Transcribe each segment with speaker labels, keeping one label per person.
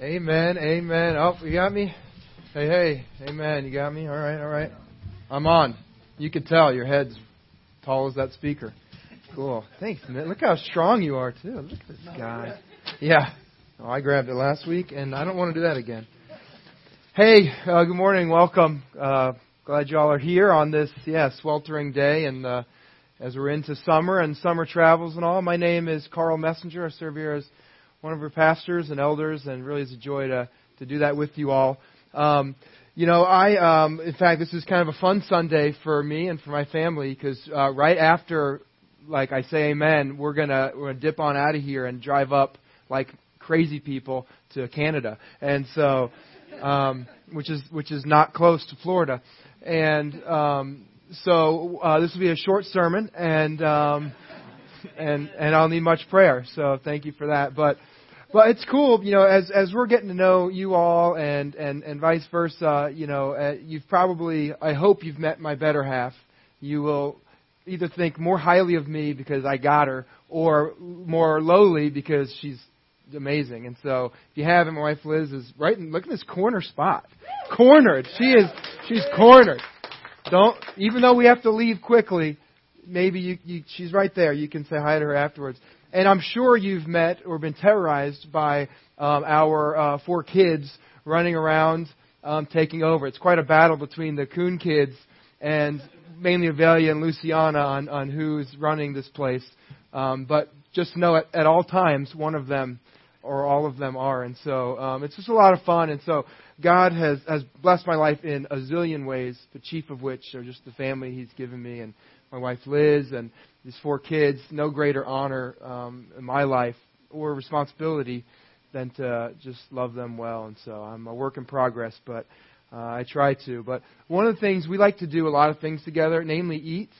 Speaker 1: Amen, amen. Oh, you got me? Hey, hey, amen. You got me? All right, all right. I'm on. You can tell your head's tall as that speaker. Cool. Thanks, man. Look how strong you are, too. Look at this guy. Yeah. Oh, I grabbed it last week, and I don't want to do that again. Hey, uh, good morning. Welcome. Uh, glad you all are here on this, yeah, sweltering day, and uh, as we're into summer and summer travels and all. My name is Carl Messenger. I serve here as one of our pastors and elders, and really it's a joy to to do that with you all. Um, you know, I um, in fact this is kind of a fun Sunday for me and for my family because uh, right after, like I say, Amen, we're gonna we're gonna dip on out of here and drive up like crazy people to Canada, and so. Um, which is which is not close to Florida, and um, so uh, this will be a short sermon, and um, and and I'll need much prayer. So thank you for that. But but it's cool, you know, as as we're getting to know you all, and and and vice versa. You know, uh, you've probably, I hope you've met my better half. You will either think more highly of me because I got her, or more lowly because she's amazing. And so, if you haven't, my wife Liz is right. In, look at this corner spot, cornered. She is, she's cornered. Don't, even though we have to leave quickly, maybe you, you, she's right there. You can say hi to her afterwards. And I'm sure you've met or been terrorized by um, our uh, four kids running around um, taking over. It's quite a battle between the Coon kids and mainly Avelia and Luciana on, on who's running this place. Um, but just know at, at all times, one of them or all of them are. And so um, it's just a lot of fun. And so God has, has blessed my life in a zillion ways, the chief of which are just the family He's given me and my wife Liz and these four kids, no greater honor um, in my life or responsibility than to just love them well. And so I'm a work in progress, but uh, I try to. But one of the things we like to do a lot of things together, namely eat.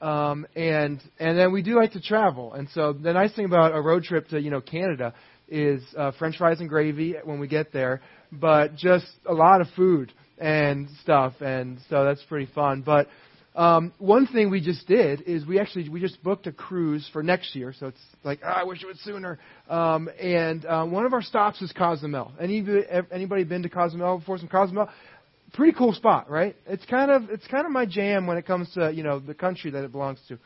Speaker 1: Um, and and then we do like to travel. And so the nice thing about a road trip to you know Canada is uh, French fries and gravy when we get there, but just a lot of food and stuff. And so that's pretty fun. But um, one thing we just did is we actually we just booked a cruise for next year, so it's like oh, I wish it was sooner. Um, and uh, one of our stops is Cozumel. Any anybody been to Cozumel before? Some Cozumel, pretty cool spot, right? It's kind of it's kind of my jam when it comes to you know the country that it belongs to,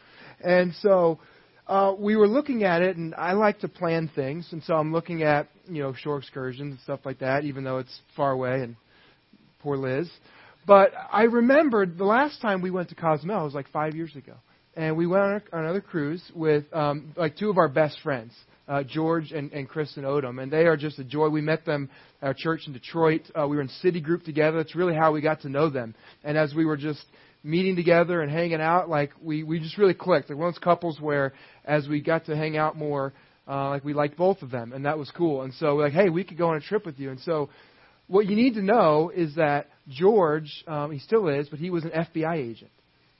Speaker 1: and so. Uh, we were looking at it, and I like to plan things, and so I'm looking at you know shore excursions and stuff like that, even though it's far away. And poor Liz, but I remembered the last time we went to Cozumel was like five years ago, and we went on, a, on another cruise with um, like two of our best friends, uh, George and, and Kristen Odom, and they are just a joy. We met them at our church in Detroit. Uh, we were in city group together. That's really how we got to know them. And as we were just meeting together and hanging out, like we we just really clicked. Like one of those couples where, as we got to hang out more, uh, like we liked both of them, and that was cool. And so we're like, hey, we could go on a trip with you. And so what you need to know is that George, um, he still is, but he was an FBI agent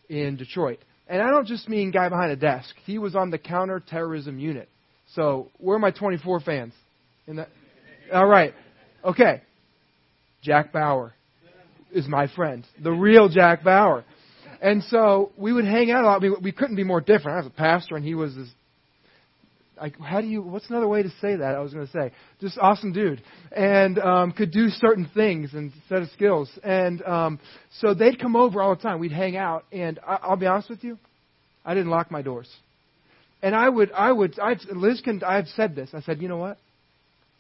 Speaker 1: in Detroit. And I don't just mean guy behind a desk. He was on the counterterrorism unit. So where are my 24 fans? In that? All right. Okay. Jack Bauer is my friend, the real Jack Bauer. And so we would hang out a lot. We, we couldn't be more different. I was a pastor, and he was this like how do you what's another way to say that? I was going to say just awesome dude. And um could do certain things and set of skills. And um so they'd come over all the time. We'd hang out. And I, i'll be honest with you i didn't lock my doors. And i would i would i liz can i've said this. I said you know what?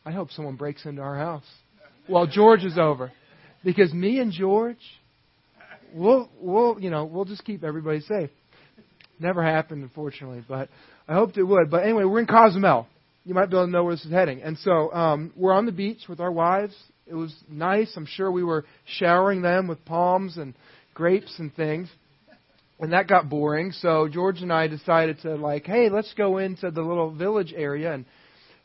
Speaker 1: I hope someone breaks into our house while george is over. Because me and george we'll we'll you know we'll just keep everybody safe never happened unfortunately but I hoped it would. But anyway, we're in Cozumel. You might be able to know where this is heading. And so um, we're on the beach with our wives. It was nice. I'm sure we were showering them with palms and grapes and things. And that got boring. So George and I decided to like, hey, let's go into the little village area and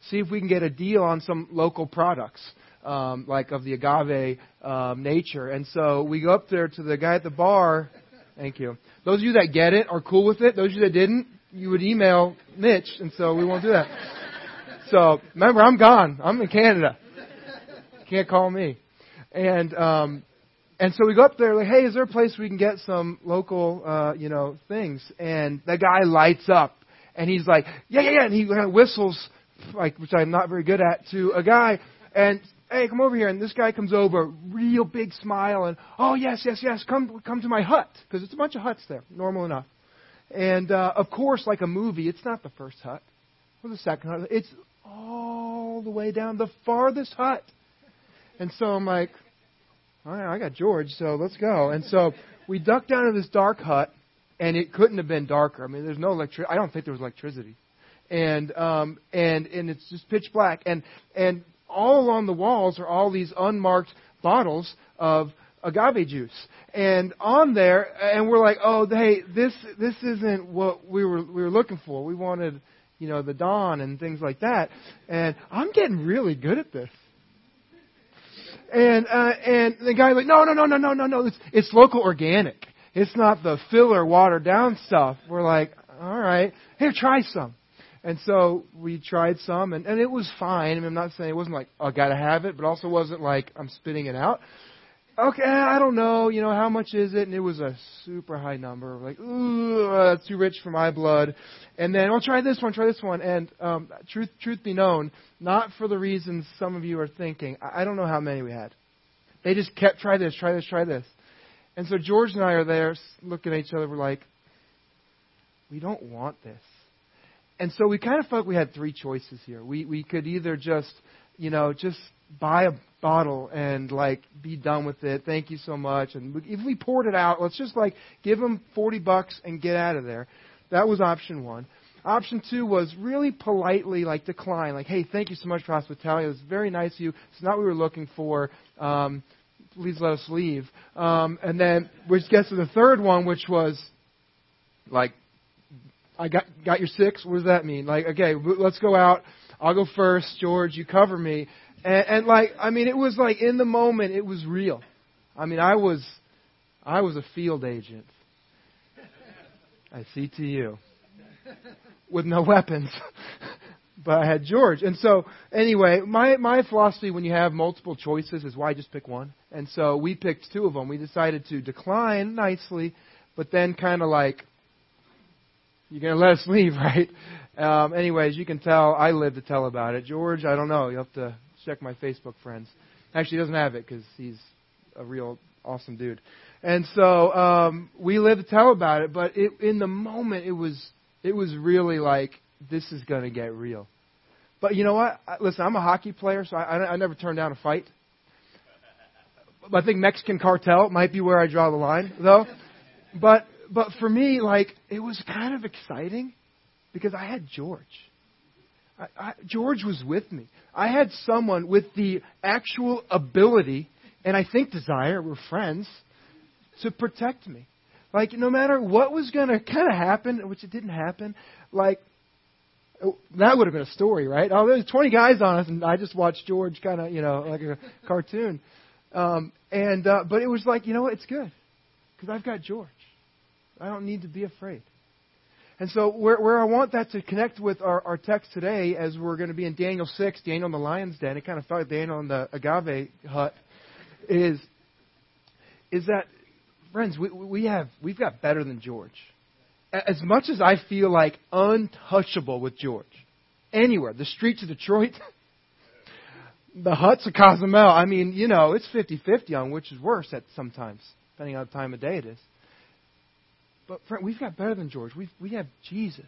Speaker 1: see if we can get a deal on some local products. Um, like of the agave um, nature. And so we go up there to the guy at the bar. Thank you. Those of you that get it are cool with it. Those of you that didn't, you would email Mitch, and so we won't do that. So remember, I'm gone. I'm in Canada. Can't call me. And um, and so we go up there like, hey, is there a place we can get some local, uh, you know, things? And that guy lights up, and he's like, yeah, yeah, yeah, and he kind of whistles, like which I'm not very good at, to a guy, and hey, come over here. And this guy comes over, real big smile, and, oh, yes, yes, yes, come, come to my hut. Because it's a bunch of huts there, normal enough. And, uh, of course, like a movie, it's not the first hut or the second hut. It's all the way down the farthest hut. And so I'm like, all right, I got George, so let's go. And so we ducked down to this dark hut, and it couldn't have been darker. I mean, there's no electricity. I don't think there was electricity. And, um, and, and it's just pitch black. And, and all along the walls are all these unmarked bottles of agave juice. And on there, and we're like, oh, hey, this this isn't what we were we were looking for. We wanted, you know, the dawn and things like that. And I'm getting really good at this. And uh, and the guy like, no, no, no, no, no, no, no. It's it's local organic. It's not the filler watered down stuff. We're like, all right, here, try some. And so we tried some, and, and it was fine. I mean, I'm not saying it wasn't like, oh, I got to have it, but also wasn't like I'm spitting it out. Okay, I don't know, you know, how much is it? And it was a super high number. Like, ooh, that's too rich for my blood. And then, well, try this one, try this one. And um, truth, truth be known, not for the reasons some of you are thinking. I, I don't know how many we had. They just kept, try this, try this, try this. And so George and I are there looking at each other. We're like, we don't want this and so we kind of felt we had three choices here. We we could either just, you know, just buy a bottle and like be done with it. Thank you so much. And if we poured it out, let's just like give them 40 bucks and get out of there. That was option 1. Option 2 was really politely like decline, like, "Hey, thank you so much for hospitality. It was very nice of you. It's not what we were looking for. Um, please let us leave." Um, and then which gets to the third one, which was like I got got your six. What does that mean? Like, okay, let's go out. I'll go first. George, you cover me. And, and like, I mean, it was like in the moment, it was real. I mean, I was, I was a field agent. I see to you with no weapons. but I had George. And so, anyway, my my philosophy when you have multiple choices is why just pick one. And so we picked two of them. We decided to decline nicely, but then kind of like you're going to let us leave, right? Um, anyways, you can tell I live to tell about it. George, I don't know. You'll have to check my Facebook friends. Actually, he doesn't have it because he's a real awesome dude. And so um, we live to tell about it. But it, in the moment, it was it was really like this is going to get real. But you know what? Listen, I'm a hockey player, so I, I, I never turn down a fight. I think Mexican cartel might be where I draw the line, though. But but for me, like, it was kind of exciting because I had George. I, I, George was with me. I had someone with the actual ability, and I think desire, we're friends, to protect me. Like, no matter what was going to kind of happen, which it didn't happen, like, oh, that would have been a story, right? Oh, there's 20 guys on us, and I just watched George kind of, you know, like a cartoon. Um, and uh, but it was like, you know what? It's good because I've got George. I don't need to be afraid. And so, where, where I want that to connect with our, our text today, as we're going to be in Daniel 6, Daniel in the lion's den, it kind of felt like Daniel in the agave hut, is, is that, friends, we, we have, we've got better than George. As much as I feel like untouchable with George, anywhere, the streets of Detroit, the huts of Cozumel, I mean, you know, it's 50 50 on which is worse at sometimes, depending on the time of day it is. But friend, we've got better than George. we we have Jesus.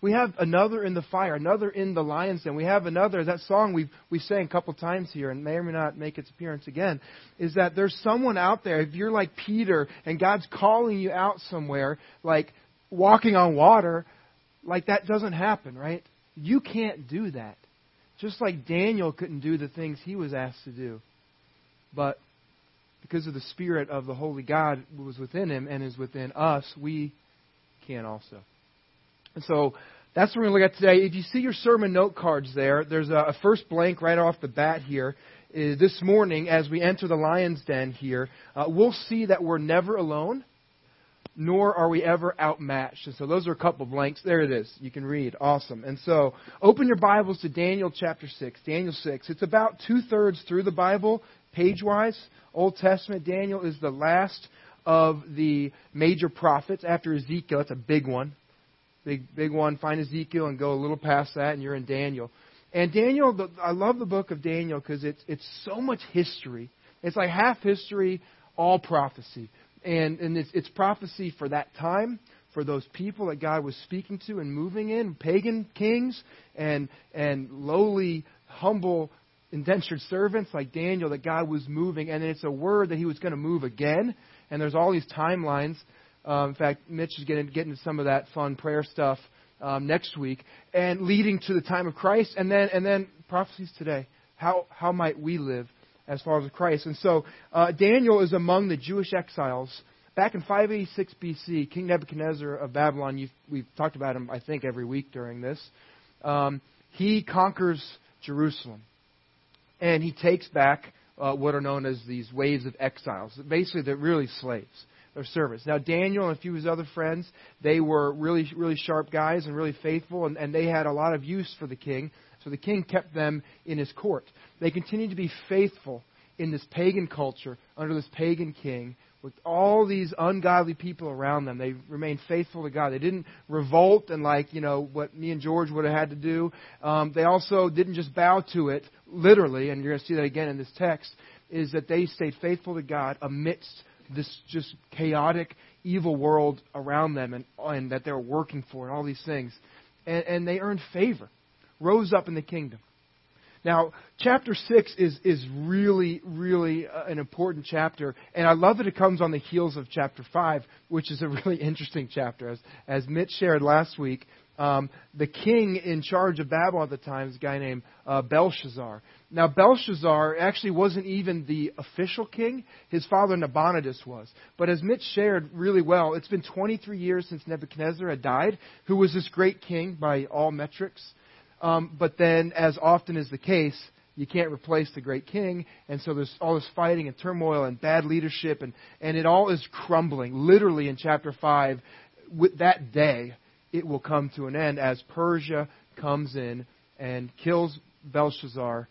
Speaker 1: We have another in the fire, another in the lion's den. We have another. That song we've we sang a couple times here, and may or may not make its appearance again. Is that there's someone out there? If you're like Peter and God's calling you out somewhere, like walking on water, like that doesn't happen, right? You can't do that. Just like Daniel couldn't do the things he was asked to do. But because of the Spirit of the Holy God was within him and is within us, we can also. And so that's what we're going to look at today. If you see your sermon note cards there, there's a, a first blank right off the bat here. Uh, this morning, as we enter the lion's den here, uh, we'll see that we're never alone, nor are we ever outmatched. And so those are a couple blanks. There it is. You can read. Awesome. And so open your Bibles to Daniel chapter 6. Daniel 6. It's about two thirds through the Bible page wise. Old Testament, Daniel is the last of the major prophets after Ezekiel. That's a big one. Big, big one. Find Ezekiel and go a little past that, and you're in Daniel. And Daniel, the, I love the book of Daniel because it's it's so much history. It's like half history, all prophecy, and and it's, it's prophecy for that time, for those people that God was speaking to and moving in, pagan kings and and lowly, humble, indentured servants like Daniel that God was moving, and it's a word that He was going to move again. And there's all these timelines. Um, in fact, Mitch is getting getting into some of that fun prayer stuff um, next week, and leading to the time of Christ, and then and then prophecies today. How how might we live as far as Christ? And so uh, Daniel is among the Jewish exiles back in 586 BC. King Nebuchadnezzar of Babylon. You've, we've talked about him, I think, every week during this. Um, he conquers Jerusalem, and he takes back uh, what are known as these waves of exiles. Basically, they're really slaves their service. Now, Daniel and a few of his other friends, they were really, really sharp guys and really faithful, and, and they had a lot of use for the king. So the king kept them in his court. They continued to be faithful in this pagan culture under this pagan king with all these ungodly people around them. They remained faithful to God. They didn't revolt and like, you know, what me and George would have had to do. Um, they also didn't just bow to it literally, and you're going to see that again in this text, is that they stayed faithful to God amidst this just chaotic, evil world around them and, and that they're working for and all these things. And, and they earned favor, rose up in the kingdom. Now, chapter 6 is, is really, really uh, an important chapter, and I love that it comes on the heels of chapter 5, which is a really interesting chapter. As, as Mitch shared last week, um, the king in charge of Babylon at the time is a guy named uh, Belshazzar. Now, Belshazzar actually wasn't even the official king. His father Nabonidus was. But as Mitch shared really well, it's been 23 years since Nebuchadnezzar had died, who was this great king by all metrics. Um, but then, as often is the case, you can't replace the great king, and so there's all this fighting and turmoil and bad leadership, and, and it all is crumbling. Literally in chapter 5, with that day, it will come to an end as Persia comes in and kills Belshazzar,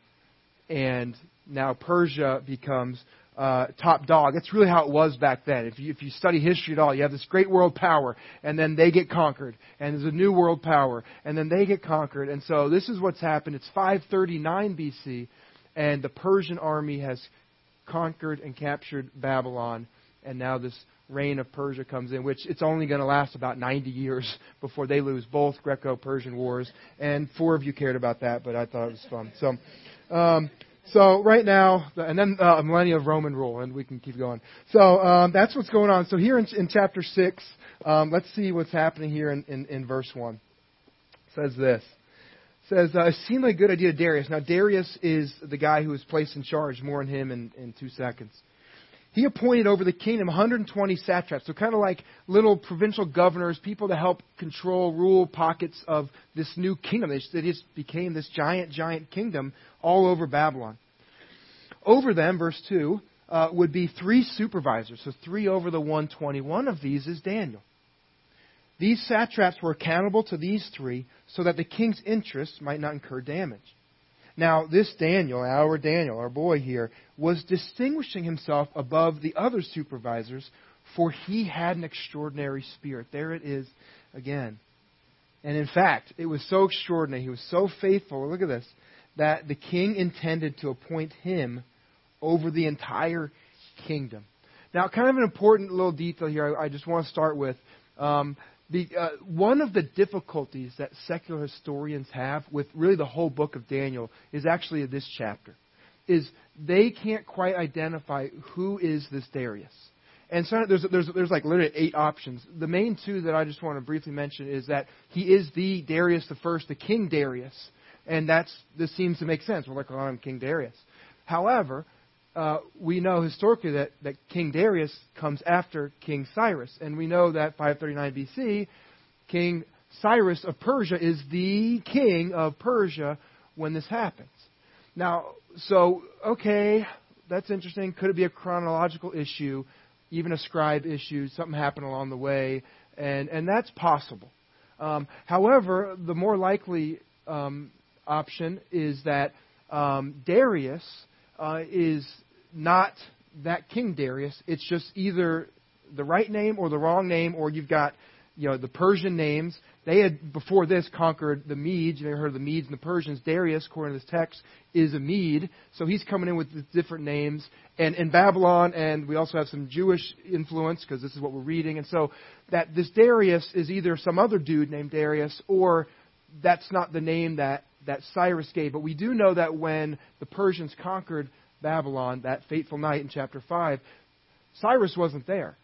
Speaker 1: and now Persia becomes uh, top dog. That's really how it was back then. If you, if you study history at all, you have this great world power, and then they get conquered, and there's a new world power, and then they get conquered. And so this is what's happened. It's 539 BC, and the Persian army has conquered and captured Babylon, and now this reign of Persia comes in, which it's only going to last about 90 years before they lose both Greco-Persian wars. And four of you cared about that, but I thought it was fun. So, um, so right now, and then uh, a millennium of Roman rule, and we can keep going. So um, that's what's going on. So here in, in chapter six, um, let's see what's happening here in, in, in verse one. It says this. It says, uh, it seemed like a good idea to Darius. Now, Darius is the guy who was placed in charge. More on him in, in two seconds he appointed over the kingdom 120 satraps, so kind of like little provincial governors, people to help control, rule pockets of this new kingdom. It just became this giant, giant kingdom all over Babylon. Over them, verse 2, uh, would be three supervisors, so three over the 120. One of these is Daniel. These satraps were accountable to these three so that the king's interests might not incur damage. Now, this Daniel, our Daniel, our boy here, was distinguishing himself above the other supervisors, for he had an extraordinary spirit. There it is again. And in fact, it was so extraordinary, he was so faithful, look at this, that the king intended to appoint him over the entire kingdom. Now, kind of an important little detail here I, I just want to start with. Um, the, uh, one of the difficulties that secular historians have with really the whole book of Daniel is actually this chapter. Is they can't quite identify who is this Darius. And so there's, there's, there's like literally eight options. The main two that I just want to briefly mention is that he is the Darius the first, the King Darius. And that's, this seems to make sense. We're like, calling him King Darius. However, uh, we know historically that, that King Darius comes after King Cyrus. And we know that 539 BC, King Cyrus of Persia is the king of Persia when this happens. Now, so, okay, that's interesting. Could it be a chronological issue, even a scribe issue? Something happened along the way, and, and that's possible. Um, however, the more likely um, option is that um, Darius uh, is not that King Darius. It's just either the right name or the wrong name, or you've got you know, the Persian names. They had, before this, conquered the Medes. You heard of the Medes and the Persians. Darius, according to this text, is a Mede. So he's coming in with different names. And in Babylon, and we also have some Jewish influence, because this is what we're reading. And so that this Darius is either some other dude named Darius, or that's not the name that, that Cyrus gave. But we do know that when the Persians conquered Babylon, that fateful night in chapter 5, Cyrus wasn't there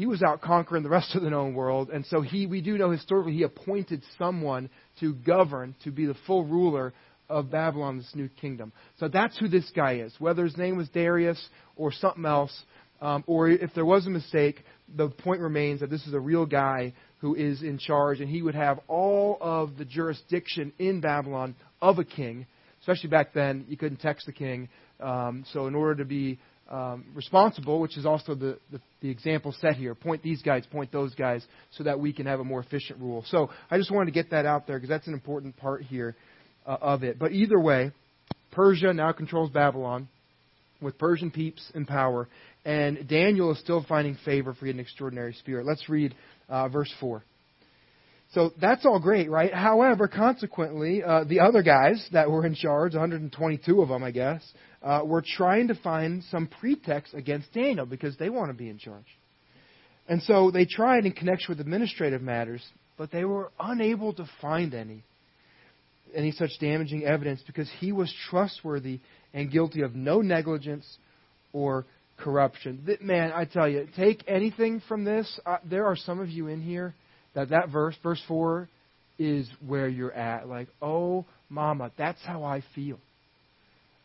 Speaker 1: he was out conquering the rest of the known world, and so he we do know historically he appointed someone to govern, to be the full ruler of Babylon, this new kingdom. So that's who this guy is. Whether his name was Darius or something else, um, or if there was a mistake, the point remains that this is a real guy who is in charge, and he would have all of the jurisdiction in Babylon of a king. Especially back then, you couldn't text the king. Um, so in order to be um, responsible, which is also the, the, the, example set here. Point these guys, point those guys, so that we can have a more efficient rule. So I just wanted to get that out there because that's an important part here uh, of it. But either way, Persia now controls Babylon with Persian peeps in power, and Daniel is still finding favor for an extraordinary spirit. Let's read uh, verse 4. So that's all great, right? However, consequently, uh, the other guys that were in charge, 122 of them, I guess, uh, were trying to find some pretext against Daniel because they want to be in charge. And so they tried in connection with administrative matters, but they were unable to find any any such damaging evidence because he was trustworthy and guilty of no negligence or corruption. Man, I tell you, take anything from this. Uh, there are some of you in here that that verse, verse 4, is where you're at. Like, oh, mama, that's how I feel.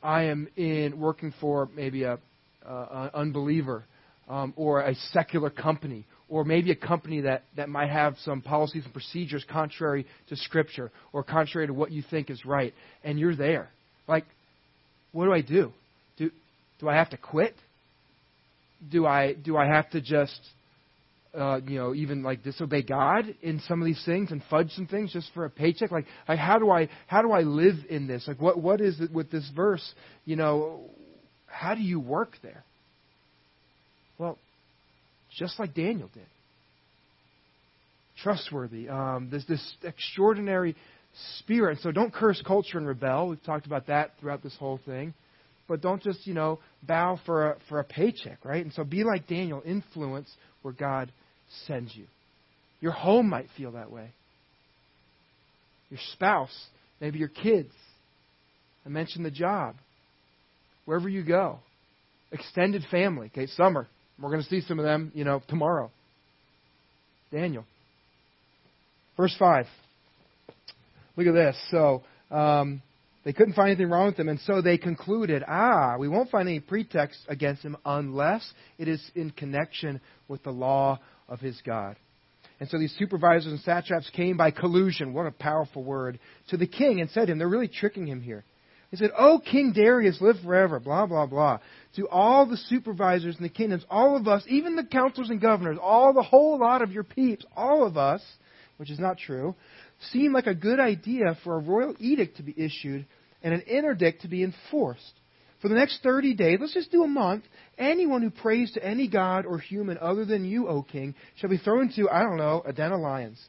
Speaker 1: I am in working for maybe a, uh, an unbeliever um, or a secular company or maybe a company that, that might have some policies and procedures contrary to Scripture or contrary to what you think is right, and you're there. Like, what do I do? Do, do I have to quit? Do I, do I have to just uh, you know, even like disobey God in some of these things and fudge some things just for a paycheck? Like, like how do I how do I live in this? Like, what what is it with this verse? You know, how do you work there? Well, just like Daniel did, trustworthy. Um, there's this extraordinary spirit. So don't curse culture and rebel. We've talked about that throughout this whole thing. But don't just, you know, bow for a, for a paycheck, right? And so be like Daniel, influence where God sends you. Your home might feel that way. Your spouse, maybe your kids. I mentioned the job. Wherever you go. Extended family. Okay, summer. We're going to see some of them, you know, tomorrow. Daniel. Verse 5. Look at this. So, um, they couldn't find anything wrong with him, and so they concluded, ah, we won't find any pretext against him unless it is in connection with the law of his God. And so these supervisors and satraps came by collusion, what a powerful word, to the king and said to him, they're really tricking him here. They said, Oh, King Darius, live forever, blah, blah, blah. To all the supervisors in the kingdoms, all of us, even the counselors and governors, all the whole lot of your peeps, all of us, which is not true, seem like a good idea for a royal edict to be issued and an interdict to be enforced. For the next 30 days, let's just do a month, anyone who prays to any god or human other than you, O king, shall be thrown into, I don't know, a den of lions.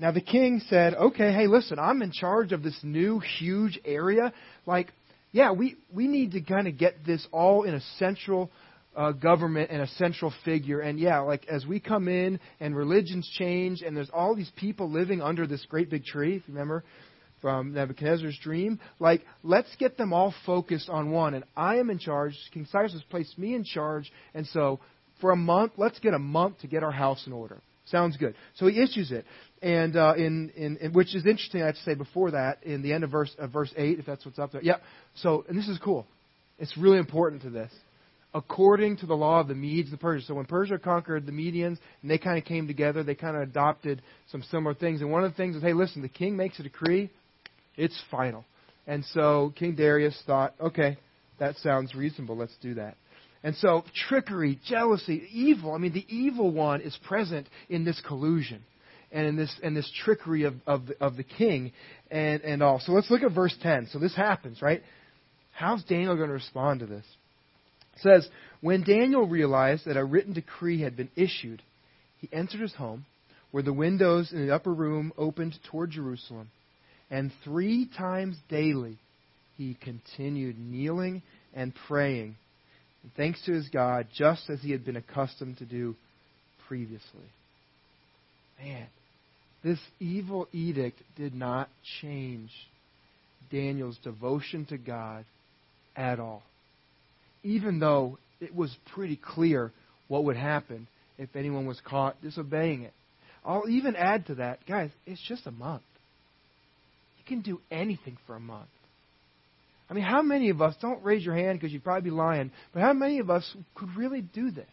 Speaker 1: Now the king said, okay, hey, listen, I'm in charge of this new huge area. Like, yeah, we, we need to kind of get this all in a central uh, government and a central figure. And yeah, like as we come in and religions change and there's all these people living under this great big tree, if you remember from Nebuchadnezzar's dream, like let's get them all focused on one. And I am in charge. King Cyrus has placed me in charge. And so for a month, let's get a month to get our house in order. Sounds good. So he issues it, and uh, in, in, in which is interesting. I have to say before that, in the end of verse of verse eight, if that's what's up there. Yep. So and this is cool. It's really important to this according to the law of the Medes and the Persians. So when Persia conquered the Medians and they kind of came together, they kind of adopted some similar things. And one of the things is, hey, listen, the king makes a decree, it's final. And so King Darius thought, okay, that sounds reasonable. Let's do that. And so trickery, jealousy, evil. I mean, the evil one is present in this collusion and in this and this trickery of of the, of the king and and all. So let's look at verse 10. So this happens, right? How's Daniel going to respond to this? It says, When Daniel realized that a written decree had been issued, he entered his home, where the windows in the upper room opened toward Jerusalem. And three times daily he continued kneeling and praying, and thanks to his God, just as he had been accustomed to do previously. Man, this evil edict did not change Daniel's devotion to God at all. Even though it was pretty clear what would happen if anyone was caught disobeying it. I'll even add to that, guys, it's just a month. Can do anything for a month. I mean, how many of us, don't raise your hand because you'd probably be lying, but how many of us could really do this?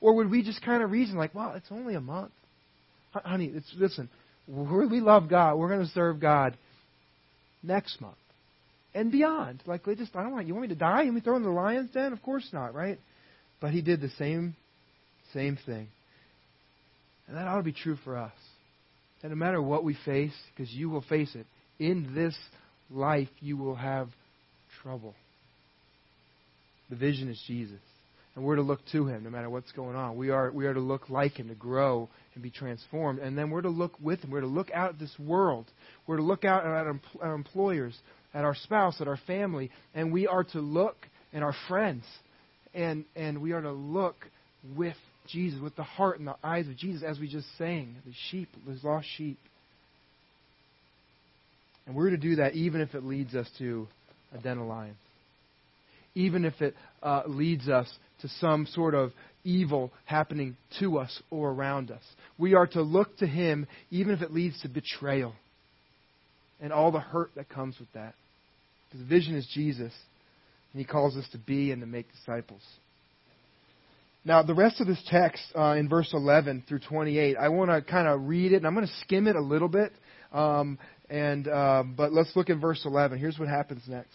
Speaker 1: Or would we just kind of reason like, well, it's only a month? Honey, listen, we love God. We're going to serve God next month and beyond. Like, they just, I don't want, you want me to die? You want me to throw in the lion's den? Of course not, right? But he did the same, same thing. And that ought to be true for us. That no matter what we face, because you will face it, in this life you will have trouble. The vision is Jesus. And we're to look to him no matter what's going on. We are, we are to look like him, to grow and be transformed. And then we're to look with him. We're to look out at this world. We're to look out at our employers, at our spouse, at our family. And we are to look at our friends. And, and we are to look with Jesus, with the heart and the eyes of Jesus, as we just sang, the sheep, the lost sheep. And we're to do that even if it leads us to a den of lions. Even if it uh, leads us to some sort of evil happening to us or around us. We are to look to Him even if it leads to betrayal and all the hurt that comes with that. Because the vision is Jesus, and He calls us to be and to make disciples. Now, the rest of this text uh, in verse 11 through 28, I want to kind of read it, and I'm going to skim it a little bit. Um, and uh, but let's look in verse 11. Here's what happens next.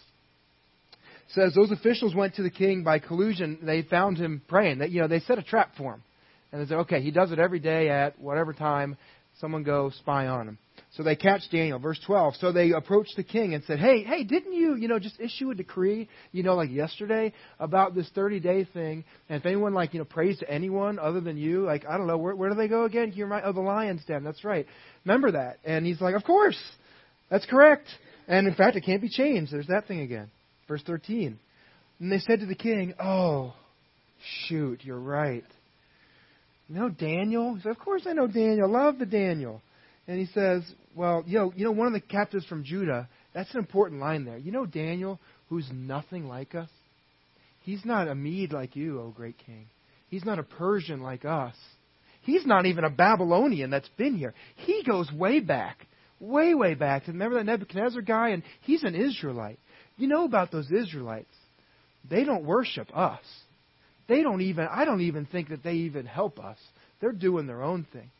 Speaker 1: It says those officials went to the king by collusion. They found him praying. That you know they set a trap for him, and they said, okay, he does it every day at whatever time. Someone go spy on him. So they catch Daniel, verse 12. So they approached the king and said, Hey, hey, didn't you, you know, just issue a decree, you know, like yesterday about this 30 day thing? And if anyone, like, you know, prays to anyone other than you, like, I don't know, where, where do they go again? You're right, oh, the lion's den. That's right. Remember that. And he's like, Of course. That's correct. And in fact, it can't be changed. There's that thing again. Verse 13. And they said to the king, Oh, shoot, you're right. You know Daniel? He said, Of course I know Daniel. I Love the Daniel. And he says, Well, you know, you know, one of the captives from Judah, that's an important line there. You know Daniel, who's nothing like us? He's not a Mede like you, O great king. He's not a Persian like us. He's not even a Babylonian that's been here. He goes way back, way, way back. Remember that Nebuchadnezzar guy? And he's an Israelite. You know about those Israelites. They don't worship us. They don't even, I don't even think that they even help us. They're doing their own thing.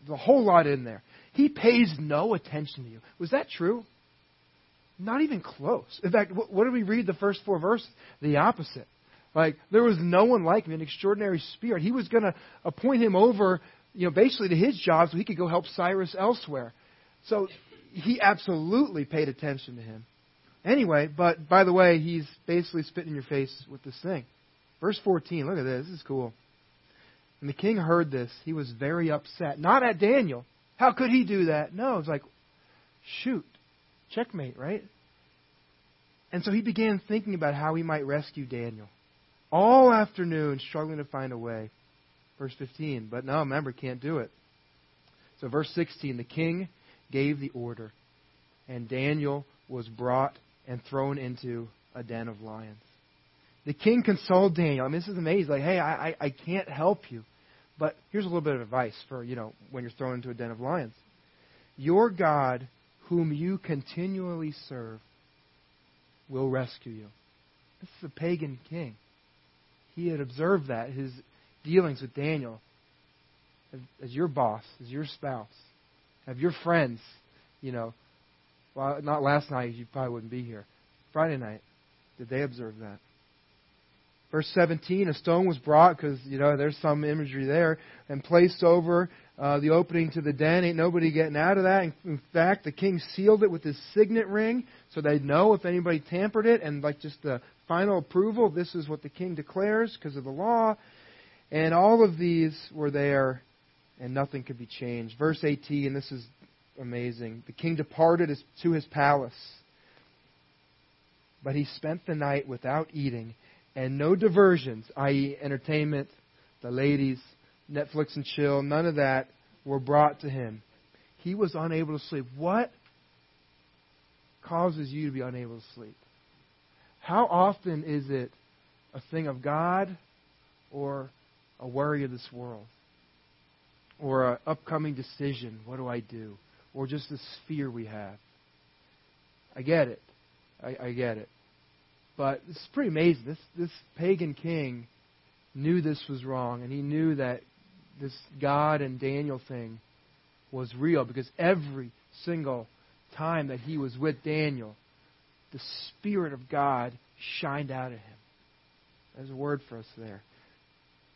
Speaker 1: There's a whole lot in there. He pays no attention to you. Was that true? Not even close. In fact, what did we read the first four verses? The opposite. Like, there was no one like me, an extraordinary spirit. He was going to appoint him over, you know, basically to his job so he could go help Cyrus elsewhere. So he absolutely paid attention to him. Anyway, but by the way, he's basically spitting in your face with this thing. Verse 14, look at this. This is cool. And the king heard this. He was very upset. Not at Daniel. How could he do that? No, it's like, shoot, checkmate, right? And so he began thinking about how he might rescue Daniel. All afternoon, struggling to find a way. Verse 15. But no, remember, can't do it. So, verse 16 the king gave the order, and Daniel was brought and thrown into a den of lions. The king consoled Daniel. I mean, this is amazing. Like, hey, I, I, I can't help you. But here's a little bit of advice for, you know, when you're thrown into a den of lions. Your God, whom you continually serve, will rescue you. This is a pagan king. He had observed that, his dealings with Daniel, as, as your boss, as your spouse, have your friends, you know. Well, not last night, you probably wouldn't be here. Friday night, did they observe that? Verse 17, a stone was brought, because, you know, there's some imagery there, and placed over uh, the opening to the den. Ain't nobody getting out of that. In, in fact, the king sealed it with his signet ring, so they'd know if anybody tampered it, and like just the final approval, this is what the king declares because of the law. And all of these were there and nothing could be changed. Verse 18, and this is amazing. The king departed to his palace, but he spent the night without eating, and no diversions, i.e., entertainment, the ladies, Netflix and chill, none of that were brought to him. He was unable to sleep. What causes you to be unable to sleep? How often is it a thing of God or a worry of this world? Or an upcoming decision, what do I do? Or just this fear we have. I get it. I, I get it. But it's pretty amazing. This this pagan king knew this was wrong, and he knew that this God and Daniel thing was real because every single time that he was with Daniel, the Spirit of God shined out of him. There's a word for us there.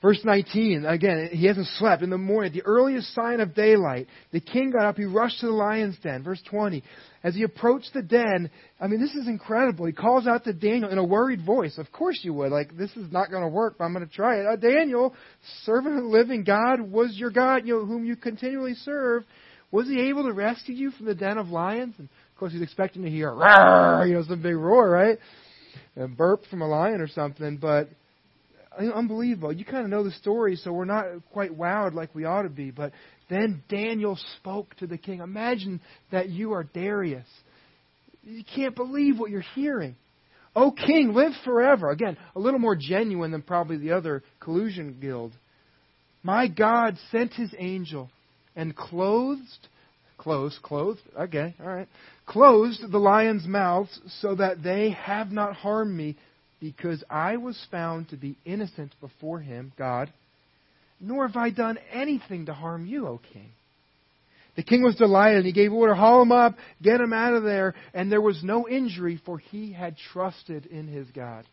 Speaker 1: Verse 19, again, he hasn't slept. In the morning, at the earliest sign of daylight, the king got up. He rushed to the lion's den. Verse 20, as he approached the den, I mean, this is incredible. He calls out to Daniel in a worried voice. Of course you would. Like, this is not going to work, but I'm going to try it. Uh, Daniel, servant of the living God, was your God, you know, whom you continually serve. Was he able to rescue you from the den of lions? And of course, he's expecting to hear, you know, some big roar, right? A burp from a lion or something, but unbelievable. You kind of know the story, so we're not quite wowed like we ought to be. But then Daniel spoke to the king. Imagine that you are Darius. You can't believe what you're hearing. O king, live forever. Again, a little more genuine than probably the other collusion guild. My God sent his angel and clothed, closed, clothed, okay, all right, closed the lions' mouths so that they have not harmed me because I was found to be innocent before him, God, nor have I done anything to harm you, O king. The king was delighted, and he gave order, haul him up, get him out of there, and there was no injury, for he had trusted in his God.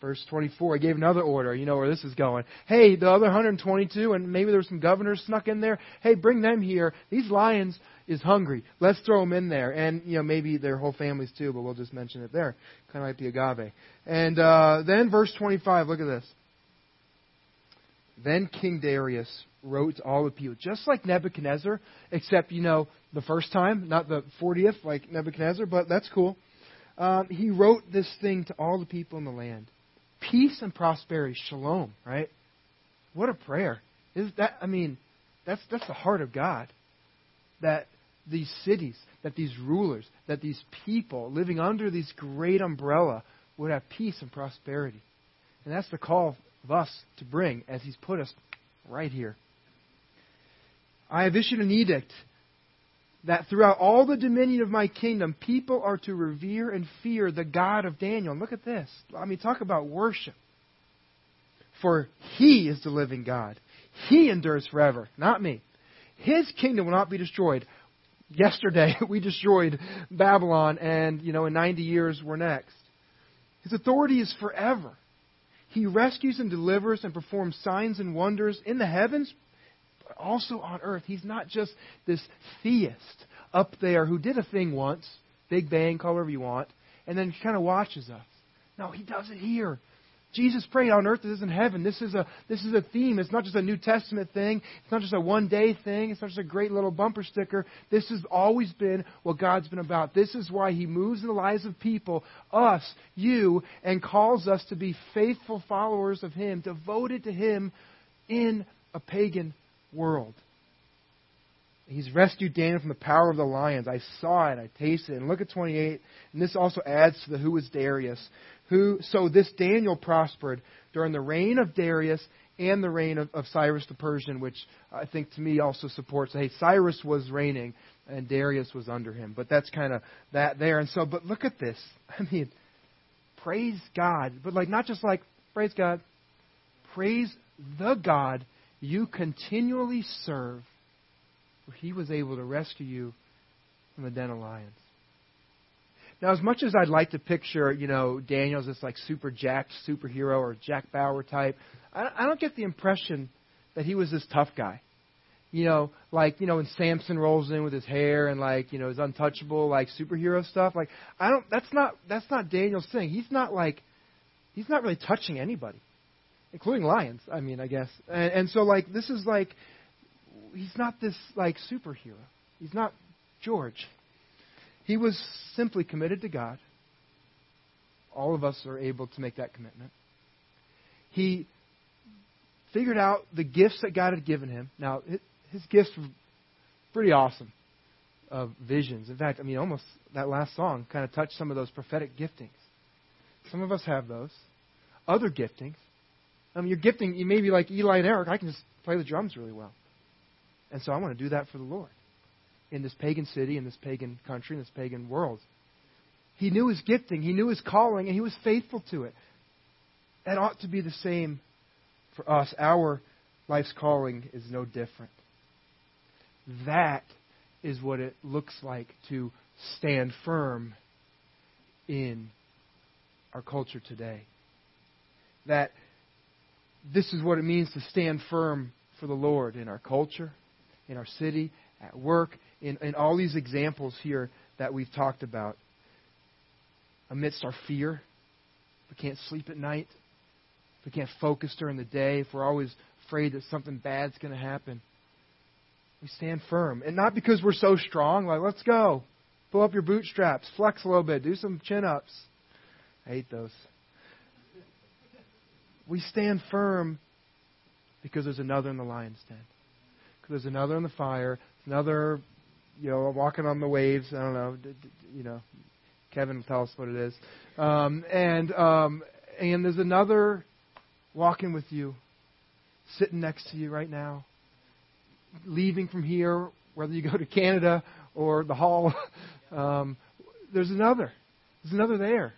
Speaker 1: Verse 24, he gave another order. You know where this is going. Hey, the other 122, and maybe there were some governors snuck in there. Hey, bring them here. These lions is hungry. Let's throw them in there. And, you know, maybe their whole families too, but we'll just mention it there. Kind of like the agave. And uh, then verse 25, look at this. Then King Darius wrote to all the people, just like Nebuchadnezzar, except, you know, the first time, not the 40th like Nebuchadnezzar, but that's cool. Um, he wrote this thing to all the people in the land peace and prosperity, shalom, right? What a prayer. Is that I mean, that's that's the heart of God. That these cities, that these rulers, that these people living under this great umbrella would have peace and prosperity. And that's the call of us to bring as he's put us right here. I have issued an edict that throughout all the dominion of my kingdom, people are to revere and fear the God of Daniel. Look at this. I mean, talk about worship. For he is the living God. He endures forever, not me. His kingdom will not be destroyed. Yesterday, we destroyed Babylon, and, you know, in 90 years, we're next. His authority is forever. He rescues and delivers and performs signs and wonders in the heavens, also on earth. He's not just this theist up there who did a thing once, Big Bang, call whatever you want, and then kind of watches us. No, he does it here. Jesus prayed on earth as is in heaven. This is a this is a theme. It's not just a New Testament thing. It's not just a one day thing. It's not just a great little bumper sticker. This has always been what God's been about. This is why He moves in the lives of people, us, you, and calls us to be faithful followers of Him, devoted to Him in a pagan world. He's rescued Daniel from the power of the lions. I saw it. I tasted it. And look at 28. And this also adds to the who is Darius. Who, so this Daniel prospered during the reign of Darius and the reign of, of Cyrus the Persian, which I think to me also supports. Hey, Cyrus was reigning and Darius was under him. But that's kind of that there. And so, but look at this. I mean, praise God. But like, not just like, praise God. Praise the God you continually serve, for he was able to rescue you from the den of lions. Now, as much as I'd like to picture, you know, Daniel as this like super jacked superhero or Jack Bauer type, I don't get the impression that he was this tough guy. You know, like you know when Samson rolls in with his hair and like you know his untouchable like superhero stuff. Like I don't. That's not that's not Daniel's thing. He's not like he's not really touching anybody. Including lions. I mean, I guess. And, and so, like, this is like, he's not this like superhero. He's not George. He was simply committed to God. All of us are able to make that commitment. He figured out the gifts that God had given him. Now, his gifts were pretty awesome of visions. In fact, I mean, almost that last song kind of touched some of those prophetic giftings. Some of us have those. Other giftings. I mean, your gifting, you may be like Eli and Eric. I can just play the drums really well. And so I want to do that for the Lord in this pagan city, in this pagan country, in this pagan world. He knew his gifting, he knew his calling, and he was faithful to it. That ought to be the same for us. Our life's calling is no different. That is what it looks like to stand firm in our culture today. That this is what it means to stand firm for the Lord in our culture, in our city, at work, in, in all these examples here that we've talked about. Amidst our fear, we can't sleep at night, we can't focus during the day, if we're always afraid that something bad's going to happen, we stand firm. And not because we're so strong, like, let's go. Pull up your bootstraps, flex a little bit, do some chin ups. I hate those. We stand firm because there's another in the lion's den. Because there's another in the fire, another, you know, walking on the waves. I don't know, you know. Kevin will tell us what it is. Um, and um, and there's another walking with you, sitting next to you right now, leaving from here, whether you go to Canada or the hall, um, there's another. There's another there.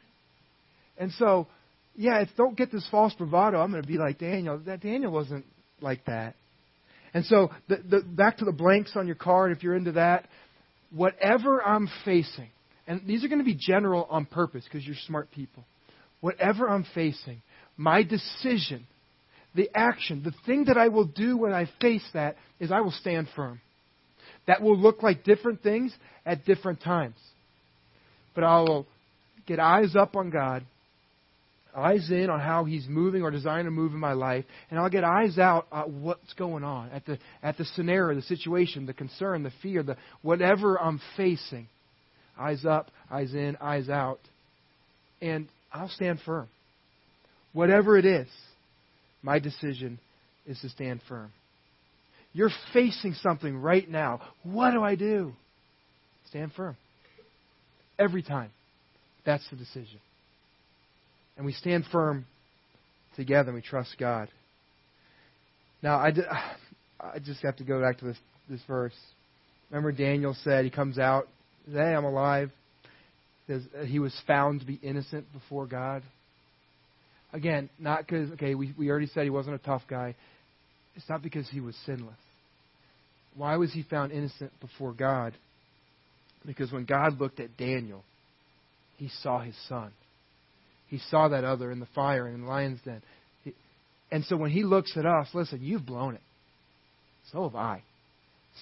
Speaker 1: And so, yeah, it's, don't get this false bravado. I'm going to be like Daniel. That Daniel wasn't like that. And so, the, the, back to the blanks on your card, if you're into that, whatever I'm facing, and these are going to be general on purpose because you're smart people. Whatever I'm facing, my decision, the action, the thing that I will do when I face that is I will stand firm. That will look like different things at different times. But I will get eyes up on God, eyes in on how He's moving or designed to move in my life, and I'll get eyes out at what's going on, at the, at the scenario, the situation, the concern, the fear, the whatever I'm facing. Eyes up, eyes in, eyes out. And I'll stand firm. Whatever it is, my decision is to stand firm. You're facing something right now. What do I do? Stand firm. Every time. That's the decision. And we stand firm together and we trust God. Now, I, I just have to go back to this, this verse. Remember, Daniel said, he comes out, Hey, I'm alive. He was found to be innocent before God. Again, not because, okay, we, we already said he wasn't a tough guy. It's not because he was sinless. Why was he found innocent before God? Because when God looked at Daniel, he saw his son. He saw that other in the fire and in the lion's den. And so when he looks at us, listen, you've blown it. So have I.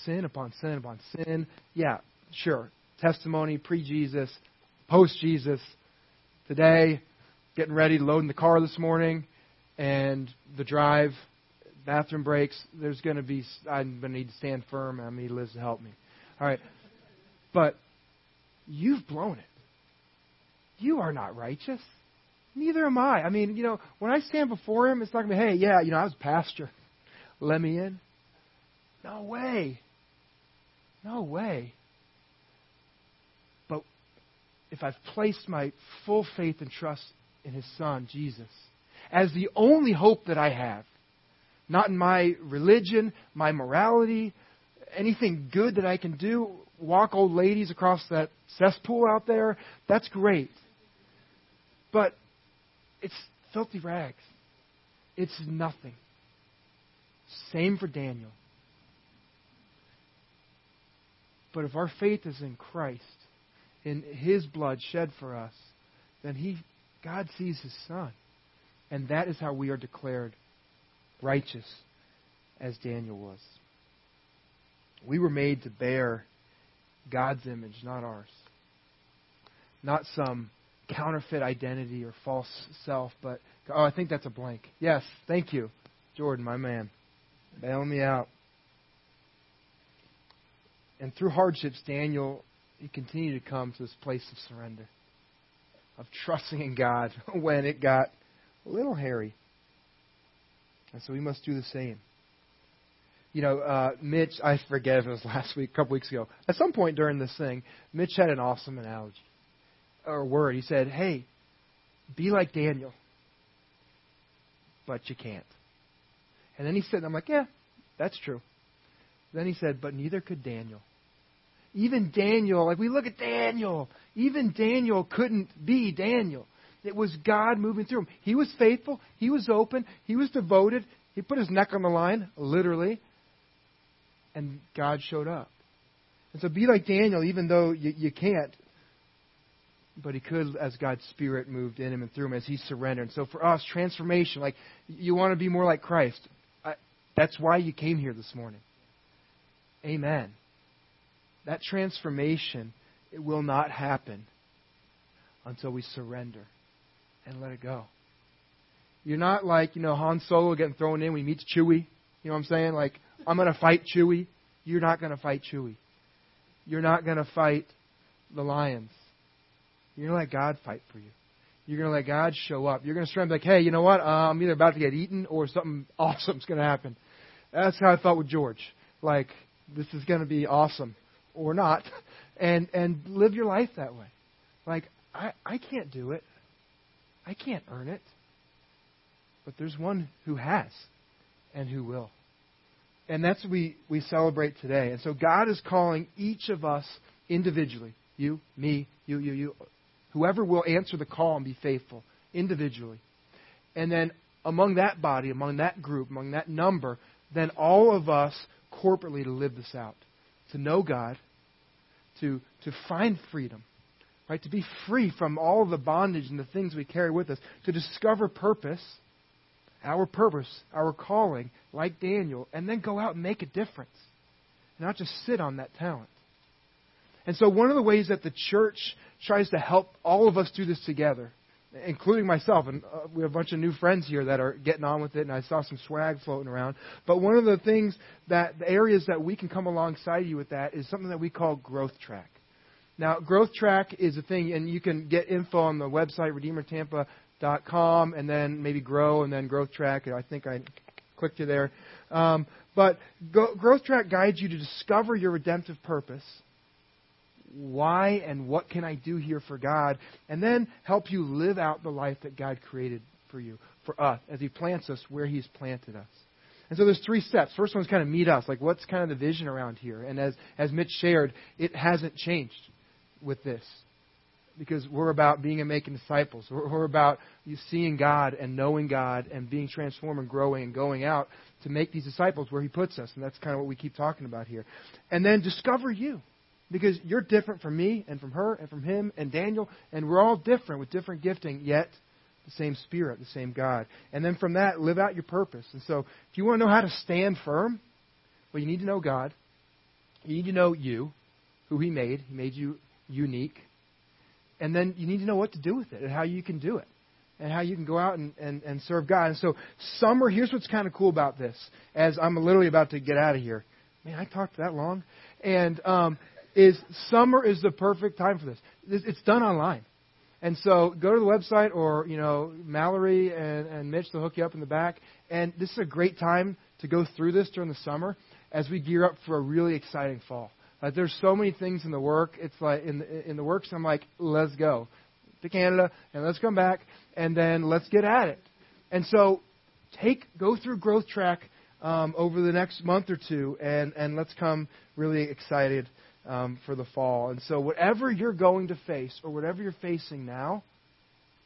Speaker 1: Sin upon sin upon sin. Yeah, sure. Testimony pre Jesus, post Jesus. Today, getting ready to load in the car this morning, and the drive, bathroom breaks. There's going to be, I'm going to need to stand firm, and to need Liz to help me. All right. But you've blown it. You are not righteous. Neither am I. I mean, you know, when I stand before him, it's not going to be, hey, yeah, you know, I was pastor. Let me in. No way. No way. But if I've placed my full faith and trust in his son, Jesus, as the only hope that I have. Not in my religion, my morality, anything good that I can do. Walk old ladies across that cesspool out there. That's great. But it's filthy rags. It's nothing. Same for Daniel. But if our faith is in Christ, in His blood shed for us, then He God sees his son. And that is how we are declared righteous, as Daniel was. We were made to bear God's image, not ours. Not some counterfeit identity or false self, but oh, I think that's a blank. Yes, thank you, Jordan, my man, Bail me out. And through hardships, Daniel he continued to come to this place of surrender, of trusting in God when it got a little hairy. And so we must do the same. You know, uh, Mitch, I forget if it was last week, a couple weeks ago. At some point during this thing, Mitch had an awesome analogy or word. He said, Hey, be like Daniel, but you can't. And then he said, I'm like, Yeah, that's true. Then he said, But neither could Daniel. Even Daniel, like we look at Daniel, even Daniel couldn't be Daniel. It was God moving through him. He was faithful, he was open, he was devoted, he put his neck on the line, literally, and God showed up. And so be like Daniel, even though you, you can't, but he could as God's Spirit moved in him and through him as he surrendered. And so for us, transformation, like you want to be more like Christ. I, that's why you came here this morning. Amen. That transformation, it will not happen until we surrender and let it go. You're not like, you know, Han Solo getting thrown in when he meets Chewie. You know what I'm saying? Like, I'm going to fight Chewie. You're not going to fight Chewie. You're not going to fight the lions. You're going to let God fight for you. You're going to let God show up. You're going to stand like, hey, you know what? Uh, I'm either about to get eaten or something awesome's going to happen. That's how I felt with George. Like, this is going to be awesome or not, and and live your life that way. Like I I can't do it. I can't earn it. But there's one who has and who will. And that's what we, we celebrate today. And so God is calling each of us individually, you, me, you, you, you, whoever will answer the call and be faithful individually. And then among that body, among that group, among that number, then all of us corporately to live this out to know God, to, to find freedom, right? To be free from all the bondage and the things we carry with us, to discover purpose, our purpose, our calling, like Daniel, and then go out and make a difference. Not just sit on that talent. And so, one of the ways that the church tries to help all of us do this together including myself. And uh, we have a bunch of new friends here that are getting on with it, and I saw some swag floating around. But one of the things that the areas that we can come alongside you with that is something that we call Growth Track. Now, Growth Track is a thing, and you can get info on the website redeemertampa.com, and then maybe Grow, and then Growth Track. I think I clicked you there. Um, but Go, Growth Track guides you to discover your redemptive purpose why and what can I do here for God, and then help you live out the life that God created for you, for us, as He plants us where He's planted us. And so there's three steps. First one's kind of meet us, like what's kind of the vision around here. And as, as Mitch shared, it hasn't changed with this. Because we're about being and making disciples. We're, we're about you seeing God and knowing God and being transformed and growing and going out to make these disciples where He puts us. And that's kind of what we keep talking about here. And then discover you. Because you're different from me and from her and from him and Daniel, and we're all different with different gifting, yet the same Spirit, the same God. And then from that, live out your purpose. And so, if you want to know how to stand firm, well, you need to know God. You need to know you, who He made. He made you unique. And then you need to know what to do with it and how you can do it and how you can go out and, and, and serve God. And so, summer, here's what's kind of cool about this. As I'm literally about to get out of here. Man, I talked that long. And um, is summer is the perfect time for this. It's done online. And so go to the website or, you know, Mallory and, and Mitch, they'll hook you up in the back. And this is a great time to go through this during the summer as we gear up for a really exciting fall. Like there's so many things in the work. It's like in the, in the works. I'm like, let's go to Canada and let's come back and then let's get at it. And so take go through Growth Track um, over the next month or two and and let's come really excited um, for the fall. And so, whatever you're going to face or whatever you're facing now,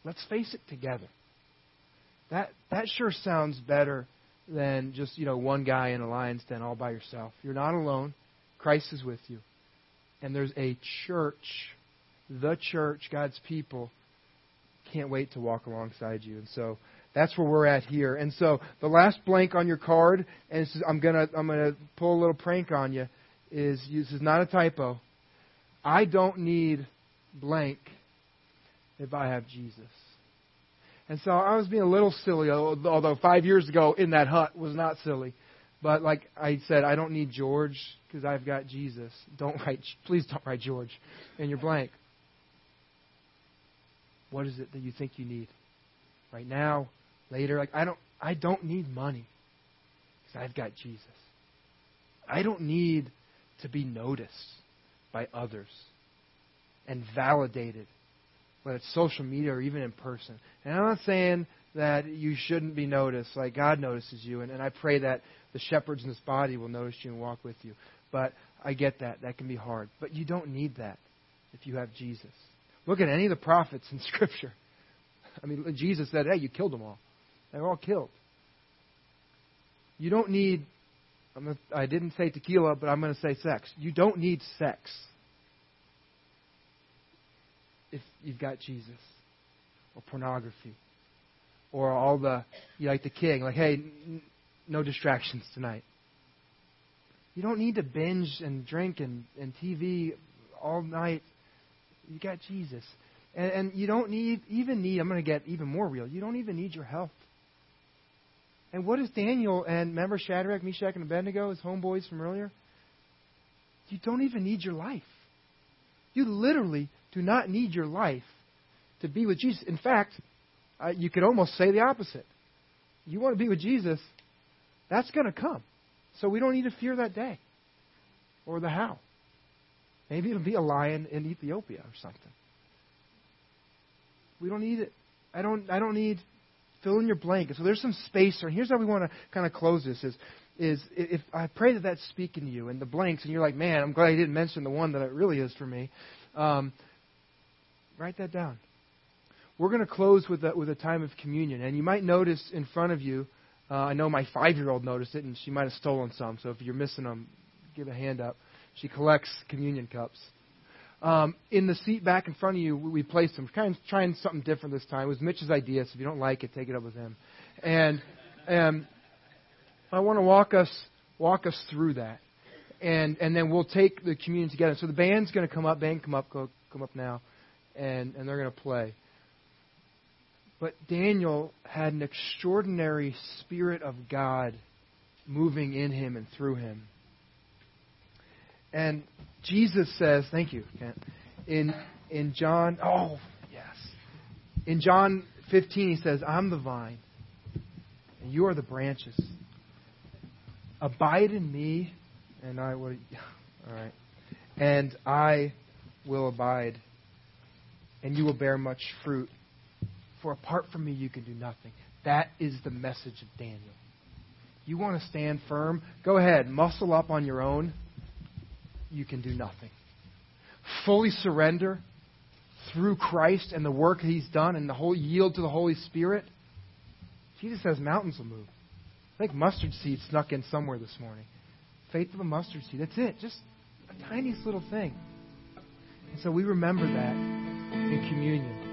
Speaker 1: let's face it together. That that sure sounds better than just you know one guy in a lion's den all by yourself. You're not alone. Christ is with you, and there's a church, the church, God's people. Can't wait to walk alongside you, and so that's where we're at here. And so the last blank on your card, and I'm gonna I'm gonna pull a little prank on you is this is not a typo. I don't need blank if I have Jesus. And so I was being a little silly, although five years ago in that hut was not silly. But like I said, I don't need George because I've got Jesus. Don't write, please don't write George in your blank. What is it that you think you need? Right now, later, like I don't, I don't need money because I've got Jesus. I don't need to be noticed by others and validated, whether it's social media or even in person. And I'm not saying that you shouldn't be noticed, like God notices you, and, and I pray that the shepherds in this body will notice you and walk with you. But I get that. That can be hard. But you don't need that if you have Jesus. Look at any of the prophets in Scripture. I mean, Jesus said, hey, you killed them all. They're all killed. You don't need, I'm I didn't say tequila, but I'm going to say sex. You don't need sex if you've got Jesus or pornography or all the you like the king like hey n- no distractions tonight. You don't need to binge and drink and, and tv all night. You got jesus. And, and you don't need even need i'm going to get even more real you don't even need your health and what is daniel and remember shadrach meshach and abednego his homeboys from earlier you don't even need your life you literally do not need your life to be with Jesus. In fact, uh, you could almost say the opposite. You want to be with Jesus, that's going to come. So we don't need to fear that day or the how. Maybe it'll be a lion in Ethiopia or something. We don't need it. I don't. I don't need fill in your blank. So there's some space there. And here's how we want to kind of close this: is is if I pray that that's speaking to you and the blanks, and you're like, man, I'm glad I didn't mention the one that it really is for me. Um, write that down. We're going to close with a, with a time of communion, and you might notice in front of you. Uh, I know my five-year-old noticed it, and she might have stolen some. So if you're missing them, give a hand up. She collects communion cups. Um, in the seat back in front of you, we placed them. Kind of trying something different this time. It was Mitch's idea, so if you don't like it, take it up with him. And and I want to walk us walk us through that, and and then we'll take the communion together. So the band's going to come up. Band, come up. Go, come up now, and and they're going to play. But Daniel had an extraordinary Spirit of God moving in him and through him. And Jesus says, thank you, Kent. In in John, oh yes, in John 15 he says, "I'm the vine, and you are the branches. Abide in me, and I will." All right, and I will abide, and you will bear much fruit. For apart from me, you can do nothing. That is the message of Daniel. You want to stand firm? Go ahead, muscle up on your own. You can do nothing. Fully surrender through Christ and the work He's done, and the whole yield to the Holy Spirit. Jesus says mountains will move. I think mustard seed snuck in somewhere this morning. Faith of a mustard seed. That's it. Just a tiniest little thing. And so we remember that in communion.